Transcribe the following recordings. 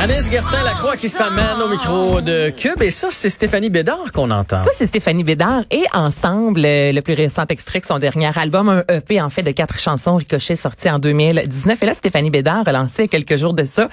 Anaïs Gertin-Lacroix qui s'amène au micro de Cube. Et ça, c'est Stéphanie Bédard qu'on entend. Ça, c'est Stéphanie Bédard. Et ensemble, euh, le plus récent extrait son dernier album, un EP en fait de quatre chansons, Ricochet, sorti en 2019. Et là, Stéphanie Bédard a lancé quelques jours de ça.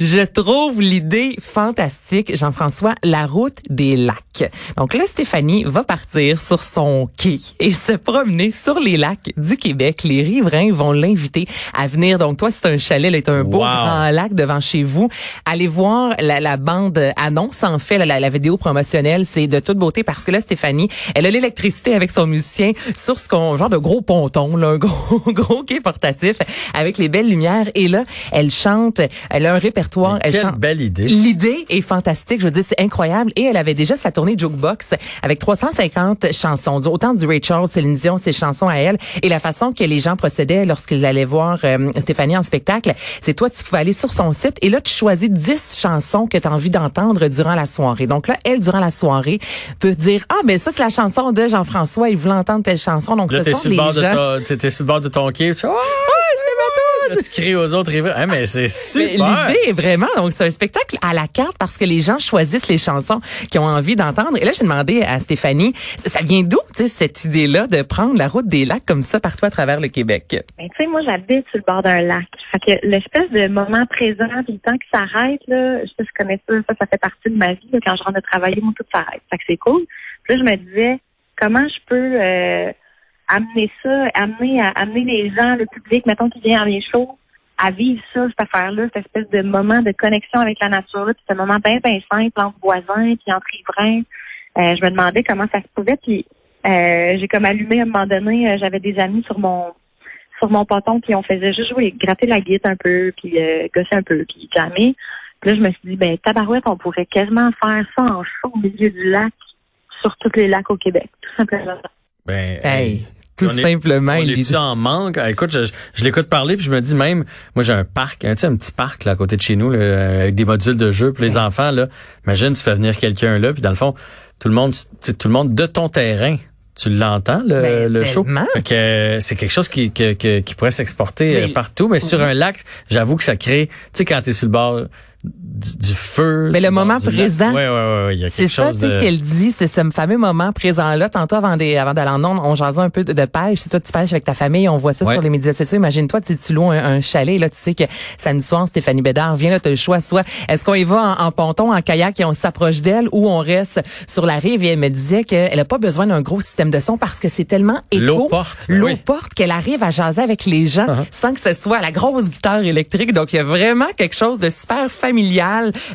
Je trouve l'idée fantastique, Jean-François, la route des lacs. Donc là, Stéphanie va partir sur son quai et se promener sur les lacs du Québec. Les riverains vont l'inviter à venir. Donc toi, c'est un chalet, là, un beau Wow. grand lac devant chez vous. Allez voir la, la bande annonce, en fait, la, la vidéo promotionnelle, c'est de toute beauté parce que là, Stéphanie, elle a l'électricité avec son musicien sur ce qu'on, genre de gros ponton, là, un gros, gros quai portatif avec les belles lumières. Et là, elle chante, elle a un répertoire. Mais elle quelle belle idée. L'idée est fantastique. Je veux dire, c'est incroyable. Et elle avait déjà sa tournée Jukebox avec 350 chansons. Autant du Ray Charles, Céline Dion, ses chansons à elle. Et la façon que les gens procédaient lorsqu'ils allaient voir euh, Stéphanie en spectacle, c'est toi, tu pouvais aller sur son site et là, tu choisis 10 chansons que tu as envie d'entendre durant la soirée. Donc là, elle, durant la soirée, peut dire, ah, mais ça, c'est la chanson de Jean-François. Il voulait entendre telle chanson. Donc, Là, ce sont sur, le de gens... ton- t'es- sur le bord de ton quai. Ah, Là, tu cries aux autres riverains. Ah, mais c'est super. L'idée est vraiment, donc c'est un spectacle à la carte parce que les gens choisissent les chansons qu'ils ont envie d'entendre. Et là, j'ai demandé à Stéphanie, ça ça vient d'où, tu sais, cette idée-là de prendre la route des lacs comme ça partout à travers le Québec? Ben, tu sais, moi, j'habite sur le bord d'un lac. Fait que l'espèce de moment présent, puis le temps qui s'arrête, là, je sais, je connais ça, ça, ça fait partie de ma vie. là. quand je rentre de travailler, moi, tout s'arrête. Fait que c'est cool. Puis là, je me disais, comment je peux euh, amener ça, amener à amener les gens, le public, mettons, qui vient à mes shows, à vivre ça, cette affaire-là, cette espèce de moment de connexion avec la nature, là, puis ce moment bien, bien simple entre voisins, puis entre riverains. Euh, je me demandais comment ça se pouvait, puis euh, j'ai comme allumé à un moment donné, euh, j'avais des amis sur mon sur mon poton, puis on faisait juste jouer, gratter la guitare un peu, puis euh, gosser un peu, puis jammer. Puis là, je me suis dit, ben tabarouette, on pourrait quasiment faire ça en show au milieu du lac, sur tous les lacs au Québec, tout simplement. Ben, Hey, tout on est- simplement. On est-tu en manque? Ah, Écoute, je, je, l'écoute parler puis je me dis même, moi j'ai un parc, un, tu sais, un petit parc là à côté de chez nous là, avec des modules de jeu pour les enfants là. Imagine tu fais venir quelqu'un là puis dans le fond tout le monde, tout le monde de ton terrain. Tu l'entends le, Ben, le show? Fait que, euh, c'est quelque chose qui, que- qui pourrait s'exporter euh, partout mais sur un lac j'avoue que ça crée tu sais quand t'es sur le bord du, du feu Mais le moment présent. il y a C'est ça, de qu'elle dit, c'est ce fameux moment présent-là. Tantôt, avant, des, avant d'aller en onde, on jasait un peu de, de pêche. Si toi, tu pêches avec ta famille, on voit ça Ouais. sur les médias sociaux. Imagine-toi, tu, tu loues un, un chalet, là, tu sais que samedi soir, Stéphanie Bédard vient, là, tu as le choix. Soit, est-ce qu'on y va en, en ponton, en kayak et on s'approche d'elle ou on reste sur la rive? Et elle me disait qu'elle a pas besoin d'un gros système de son parce que c'est tellement éco. L'eau porte, ben L'eau oui. porte qu'elle arrive à jaser avec les gens Uh-huh. sans que ce soit la grosse guitare électrique. Donc, il y a vraiment quelque chose de super familial,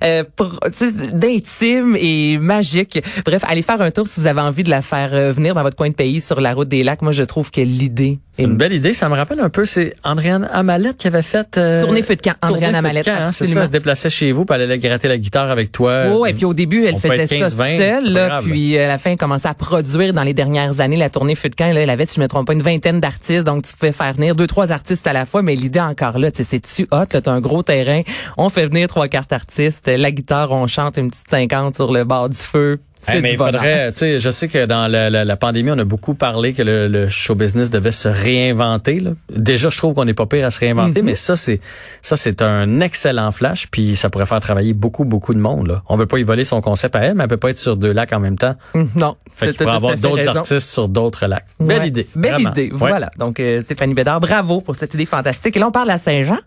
euh, tu sais, d'intime et magique. Bref, allez faire un tour si vous avez envie de la faire euh, venir dans votre coin de pays sur la route des lacs. Moi, je trouve que l'idée C'est une belle idée. Ça me rappelle un peu, c'est Andréane Amalette qui avait fait... euh, Tournée feu de camp, Andréane Amalette, hein, c'est ça, elle se déplaçait chez vous, puis elle allait gratter la guitare avec toi. Oh, et puis au début, elle on faisait être ça 15, 20, c'est seule, là, puis euh, à la fin, elle commençait à produire dans les dernières années la tournée Feu de camp. Là, elle avait, si je me trompe pas, une vingtaine d'artistes, donc tu pouvais faire venir deux, trois artistes à la fois, mais l'idée encore là, tu sais, c'est-tu hot, là, t'as un gros terrain, on fait venir trois cartes artistes, la guitare, on chante une petite 50 sur le bord du feu. Hey, mais il faudrait, tu sais, je sais que dans la, la- la pandémie, on a beaucoup parlé que le, le show business devait se réinventer. Là. Déjà, je trouve qu'on n'est pas pire à se réinventer, Mhm. mais ça, c'est ça, c'est un excellent flash, puis ça pourrait faire travailler beaucoup, beaucoup de monde. Là. On veut pas y voler son concept à elle, mais elle peut pas être sur deux lacs en même temps. Hum, Non. Fait qu'il pourrait avoir d'autres artistes sur d'autres lacs. Belle idée. Belle vraiment. idée. Ouais. Voilà. Donc, euh, Stéphanie Bédard, bravo pour cette idée fantastique. Et là, on parle à Saint-Jean.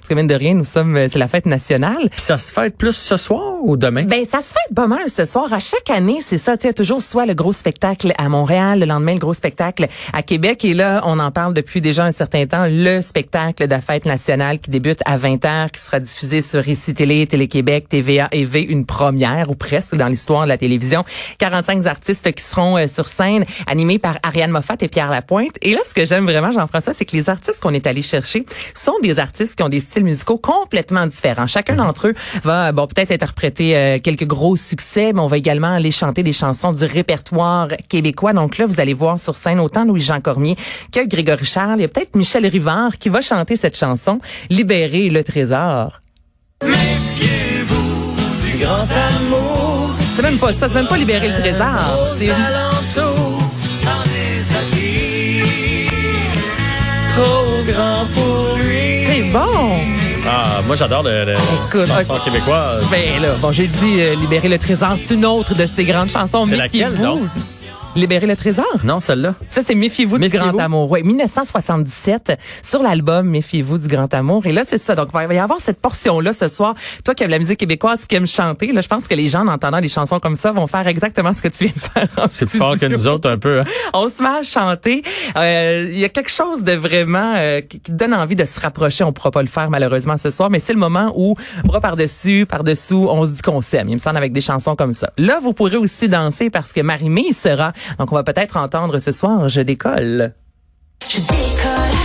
Parce que, mine de rien, nous sommes, euh, c'est la fête nationale. Puis ça se fait plus ce soir ou demain? Ben, ça se fait pas mal ce soir. À chaque année, année, c'est ça, tu sais, toujours soit le gros spectacle à Montréal, le lendemain le gros spectacle à Québec et là, on en parle depuis déjà un certain temps, le spectacle de la fête nationale qui débute à 20h qui sera diffusé sur ICI Télé, Télé-Québec, TVA et V, une première ou presque dans l'histoire de la télévision. 45 artistes qui seront euh, sur scène animés par Ariane Moffat et Pierre Lapointe. Et là ce que j'aime vraiment Jean-François, c'est que les artistes qu'on est allé chercher sont des artistes qui ont des styles musicaux complètement différents. Chacun d'entre eux va bon peut-être interpréter euh, quelques gros succès, mais on va également aller chanter des chansons du répertoire québécois. Donc là, vous allez voir sur scène autant Louis-Jean Cormier que Grégory Charles. Il y a peut-être Michel Rivard qui va chanter cette chanson, Libérer le trésor. du grand amour. C'est même pas ça, c'est même pas Libérer le trésor. C'est une- Ah, moi j'adore le, le Écoute, chanson québécoise. Ben là, bon, j'ai dit euh, Libérer le trésor, c'est une autre de ses grandes chansons. C'est laquelle, donc? Libérer le trésor? Non, celle-là. Ça, c'est Méfiez-vous du Méfiez-vous. grand amour. Ouais, 1977, sur l'album Méfiez-vous du grand amour. Et là, c'est ça. Donc, il va y avoir cette portion-là ce soir. Toi qui aimes la musique québécoise, qui aime chanter, là, je pense que les gens, en entendant des chansons comme ça, vont faire exactement ce que tu viens de faire. C'est plus fort que nous autres un peu. hein? On se met à chanter. Euh, Il y a quelque chose de vraiment euh, qui, qui donne envie de se rapprocher. On pourra pas le faire malheureusement ce soir, mais c'est le moment où bras par-dessus, par-dessous, on se dit qu'on s'aime. Il me semble avec des chansons comme ça. Là, vous pourrez aussi danser parce que Marie-Mé sera. Donc, on va peut-être entendre ce soir Je décolle. Je décolle.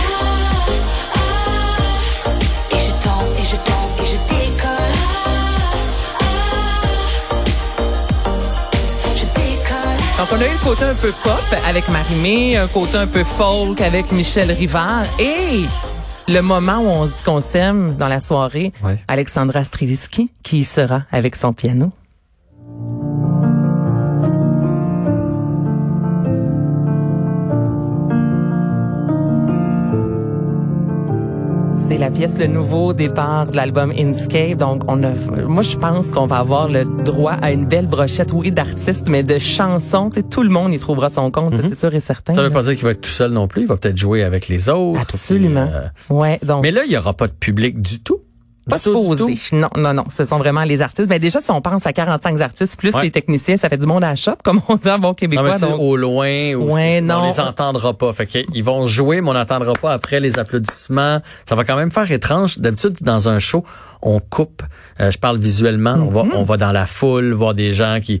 Et je tombe, et je tombe, et je décolle. Je décolle. Donc, on a eu le côté un peu pop avec Marie-Mé, un côté un peu folk avec Michel Rivard et le moment où on se dit qu'on s'aime dans la soirée, Ouais. Alexandra Streliski qui y sera avec son piano. C'est la pièce Le Nouveau Départ de l'album Inscape. Donc, on a, moi, je pense qu'on va avoir le droit à une belle brochette, oui, d'artistes, mais de chansons. Tu sais, tout le monde y trouvera son compte, ça, c'est sûr et certain. Mhm. Ça veut là. pas dire qu'il va être tout seul non plus. Il va peut-être jouer avec les autres. Absolument. Puis, euh, Ouais, donc. Mais là, il y aura pas de public du tout. Pas supposé. Non, non, non. Ce sont vraiment les artistes. Ben déjà, si on pense à 45 artistes plus Ouais. les techniciens, ça fait du monde à la shop, comme on dit en bon Non, québécois. mais sais, donc- au loin, ou Ouais, on non. les entendra pas. Fait qu'ils vont jouer, mais on n'entendra pas après les applaudissements. Ça va quand même faire étrange. D'habitude, dans un show, on coupe. Euh, je parle visuellement. On va, on va dans la foule voir des gens qui,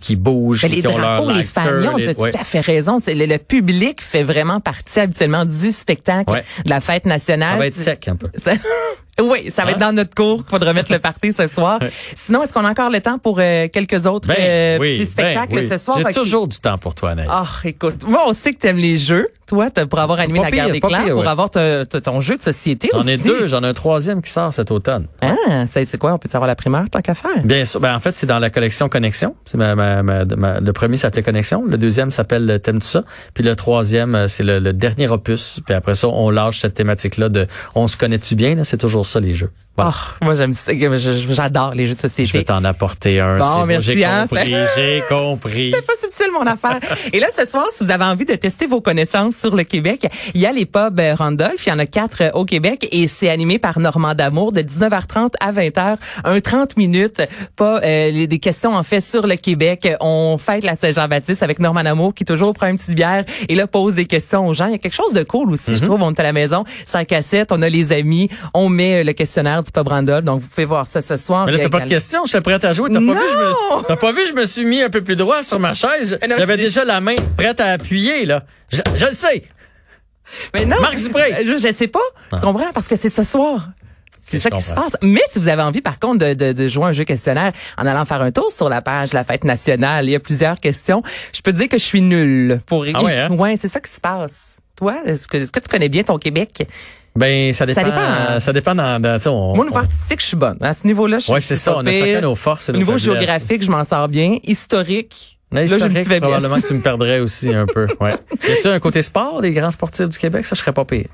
qui bougent, les qui ont leur drapeaux, les tu as ouais. tout à fait raison. C'est le, le public fait vraiment partie habituellement du spectacle de la fête nationale. Ça va être sec un peu. Ça- oui, ça va Hein? être dans notre cours qu'il faudra mettre le party ce soir. Sinon, est-ce qu'on a encore le temps pour euh, quelques autres Ben, euh, oui, petits spectacles ben, oui. ce soir? J'ai que- toujours du temps pour toi, Anaïs. Ah, écoute, moi, on sait que tu aimes les jeux. Toi, pour avoir animé Pas la pire, guerre des clans, pire, pour avoir te- te- ton jeu de société J'en ai deux. J'en ai un troisième qui sort cet automne. Ah, c'est c'est quoi? On peut savoir la primeur, tant qu'à faire? Bien sûr. Ben, en fait, c'est dans la collection Connexion. C'est ma, ma- ma- ma- le premier s'appelait Connexion. Le deuxième s'appelle T'aimes-tu ça? Puis le troisième, euh, c'est le, le dernier opus. Puis après ça, on lâche cette thématique-là de on se connaît-tu bien? C'est toujours ça, les jeux. Voilà. Oh, moi, j'aime J'adore les jeux de Je vais société. t'en apporter un. Bon, merci, J'ai hein, compris, j'ai compris. C'est pas subtil, mon affaire. Et là, ce soir, si vous avez envie de tester vos connaissances sur le Québec, il y a les pubs euh, Randolph. Il y en a quatre euh, au Québec et c'est animé par Normand D'Amour de 19h30 à 20h. Un 30 minutes, pas euh, des questions en fait sur le Québec. On fête la Saint-Jean-Baptiste avec Normand D'Amour qui toujours prend une petite bière et là pose des questions aux gens. Il y a quelque chose de cool aussi, je trouve. On est à la maison, sans cassette, on a les amis, on met euh, le questionnaire du pub Randolph. Donc, vous pouvez voir ça ce soir. Mais là, t'as pas de également- question. J'étais prête à jouer. T'as pas, vu, je me, t'as pas vu, je me suis mis un peu plus droit sur ma chaise. J'avais déjà la main prête à appuyer, là. Je, je le sais. Mais non. Marc Dupré. Je, je sais pas. Tu comprends? Parce que c'est ce soir. C'est ça qui se passe. Mais si vous avez envie, par contre, de, de, de jouer un jeu questionnaire en allant faire un tour sur la page de la fête nationale, il y a plusieurs questions. Je peux te dire que je suis nulle pour Ah ouais, hein? Ouais, c'est ça qui se passe. Toi, est-ce que, est-ce que tu connais bien ton Québec? Ben, ça dépend. dépend. Ça dépend dans, dans on- Moi, au niveau artistique, je suis bonne. À ce niveau-là, je suis Ouais, c'est ça. On a chacun nos forces et Au nos niveau faiblesses. géographique, je m'en sors bien. Historique, là, j'ai probablement que tu me perdrais aussi un peu. Ouais. Y a-tu un côté sport des grands sportifs du Québec? Ça, je serais pas pire.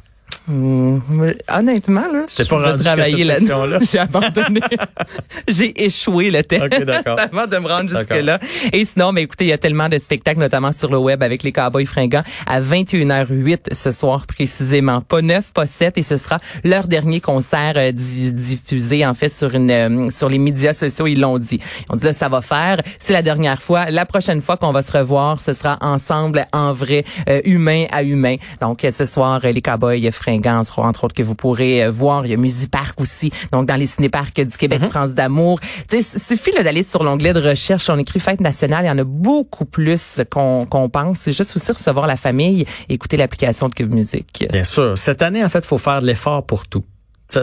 Hum, honnêtement, là, je pas rendu travailler là? J'ai abandonné. J'ai échoué le test Ok, d'accord. avant de me rendre jusque-là. Et sinon, mais écoutez, il y a tellement de spectacles, notamment sur le web avec les Cowboys fringants à 21h08 ce soir précisément. Pas neuf, pas sept, et ce sera leur dernier concert euh, di- diffusé en fait sur une euh, sur les médias sociaux. Ils l'ont dit. Ils ont dit là, ça va faire. C'est la dernière fois. La prochaine fois qu'on va se revoir, ce sera ensemble, en vrai, euh, humain à humain. Donc ce soir, les Cowboys fringants seront entre autres que vous pourrez euh, voir. Il y a Musipark aussi. Donc dans les cinéparcs du Québec, France d'amour. Tu sais, suffit d'aller sur l'onglet de recherche. On écrit fête nationale. Il y en a beaucoup plus qu'on qu'on pense. C'est juste aussi recevoir la famille, et écouter l'application de Cube Musique. Bien sûr. Cette année, en fait, faut faire de l'effort pour tout.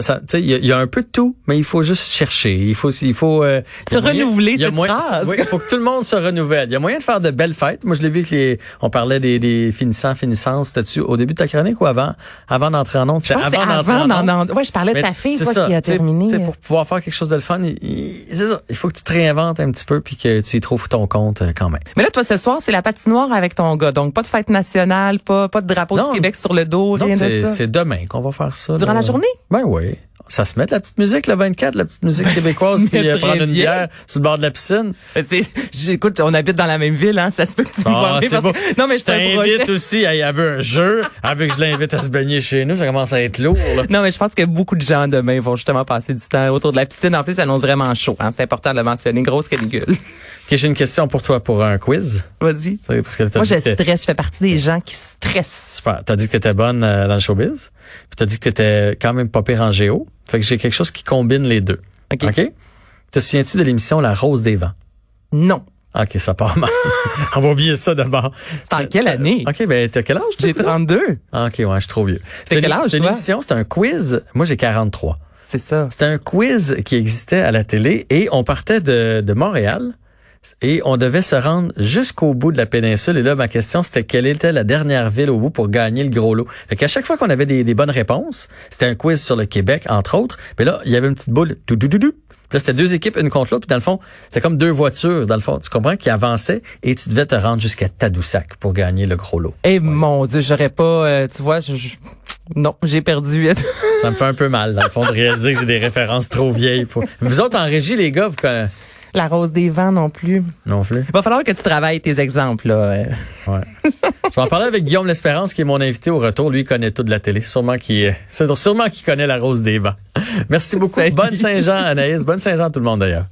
Ça, ça, il y, a- il y a un peu de tout, mais il faut juste chercher. Il faut, il faut euh, Se renouveler, il moyen-. Oui, il faut que tout le monde se renouvelle. Il y a moyen de faire de belles fêtes. Moi, je l'ai vu que les, on parlait des, des finissants, finissances. C'était-tu au début de ta chronique ou avant, avant d'entrer en onde? C'est d'entrer avant en onde. d'en- d'en- Ouais, je parlais de ta fille, c'est toi, ça, qui a terminé. sais, pour pouvoir faire quelque chose de le fun, il, il- ça. Il faut que tu te réinventes un petit peu puis que tu y trouves ton compte euh, quand même. Mais là, toi, ce soir, c'est la patinoire avec ton gars. Donc, pas de fête nationale, pas, pas de drapeau Non. du Québec sur le dos, rien de c'est, ça. c'est demain qu'on va faire ça. Durant là. la journée? Ben oui. way Ça se met de la petite musique, le 24, la petite musique québécoise, se puis euh, prendre une bien. bière sur le bord de la piscine. J'écoute, on habite dans la même ville, hein. Ça se peut que tu me vois Ah, beau. que- Non, mais je c'est un projet. t'invite aussi à y avoir un jeu, avec je l'invite à se baigner chez nous, ça commence à être lourd. Là. Non, mais je pense que beaucoup de gens demain vont justement passer du temps autour de la piscine. En plus, ça annonce vraiment chaud. Hein. C'est important de le mentionner. Grosse canicule. Ok, j'ai une question pour toi pour un quiz. Vas-y. Moi, je stresse. Je fais partie des gens qui stressent. Super. T'as dit que t'étais bonne euh, dans le showbiz. Puis t'as dit que t'étais quand même pas pire en géo. Fait que j'ai quelque chose qui combine les deux. OK. OK? Te souviens-tu de l'émission La Rose des Vents? Non. OK, ça part mal. On va oublier ça d'abord. C'est en quelle année? OK, ben t'as quel âge? J'ai 32. Ah, OK, ouais, je suis trop vieux. T'as quel âge, C'était une émission, c'était un quiz. Moi, j'ai 43. C'est ça. C'était un quiz qui existait à la télé et on partait de, de Montréal et on devait se rendre jusqu'au bout de la péninsule. Et là, ma question, c'était quelle était la dernière ville au bout pour gagner le gros lot? Fait qu'à chaque fois qu'on avait des, des bonnes réponses, c'était un quiz sur le Québec, entre autres. Puis là, il y avait une petite boule. Tout, tout, tout, tout. Puis là, c'était deux équipes, une contre l'autre. Puis dans le fond, c'était comme deux voitures, dans le fond. Tu comprends? Qui avançaient et tu devais te rendre jusqu'à Tadoussac pour gagner le gros lot. Eh mon Dieu, j'aurais pas, euh, tu vois, je, je- non, j'ai perdu. Ça me fait un peu mal, dans le fond, de réaliser que j'ai des références trop vieilles. Pour... Vous autres, en régie, les gars, vous. La rose des vents non plus. Non plus. Il va falloir que tu travailles tes exemples, là. Ouais. Je vais en parler avec Guillaume L'Espérance, qui est mon invité au retour. Lui, il connaît tout de la télé. Sûrement qu'il, c'est sûrement qu'il connaît la rose des vents. Merci beaucoup. Bonne Saint-Jean, Anaïs. Bonne Saint-Jean à tout le monde, d'ailleurs.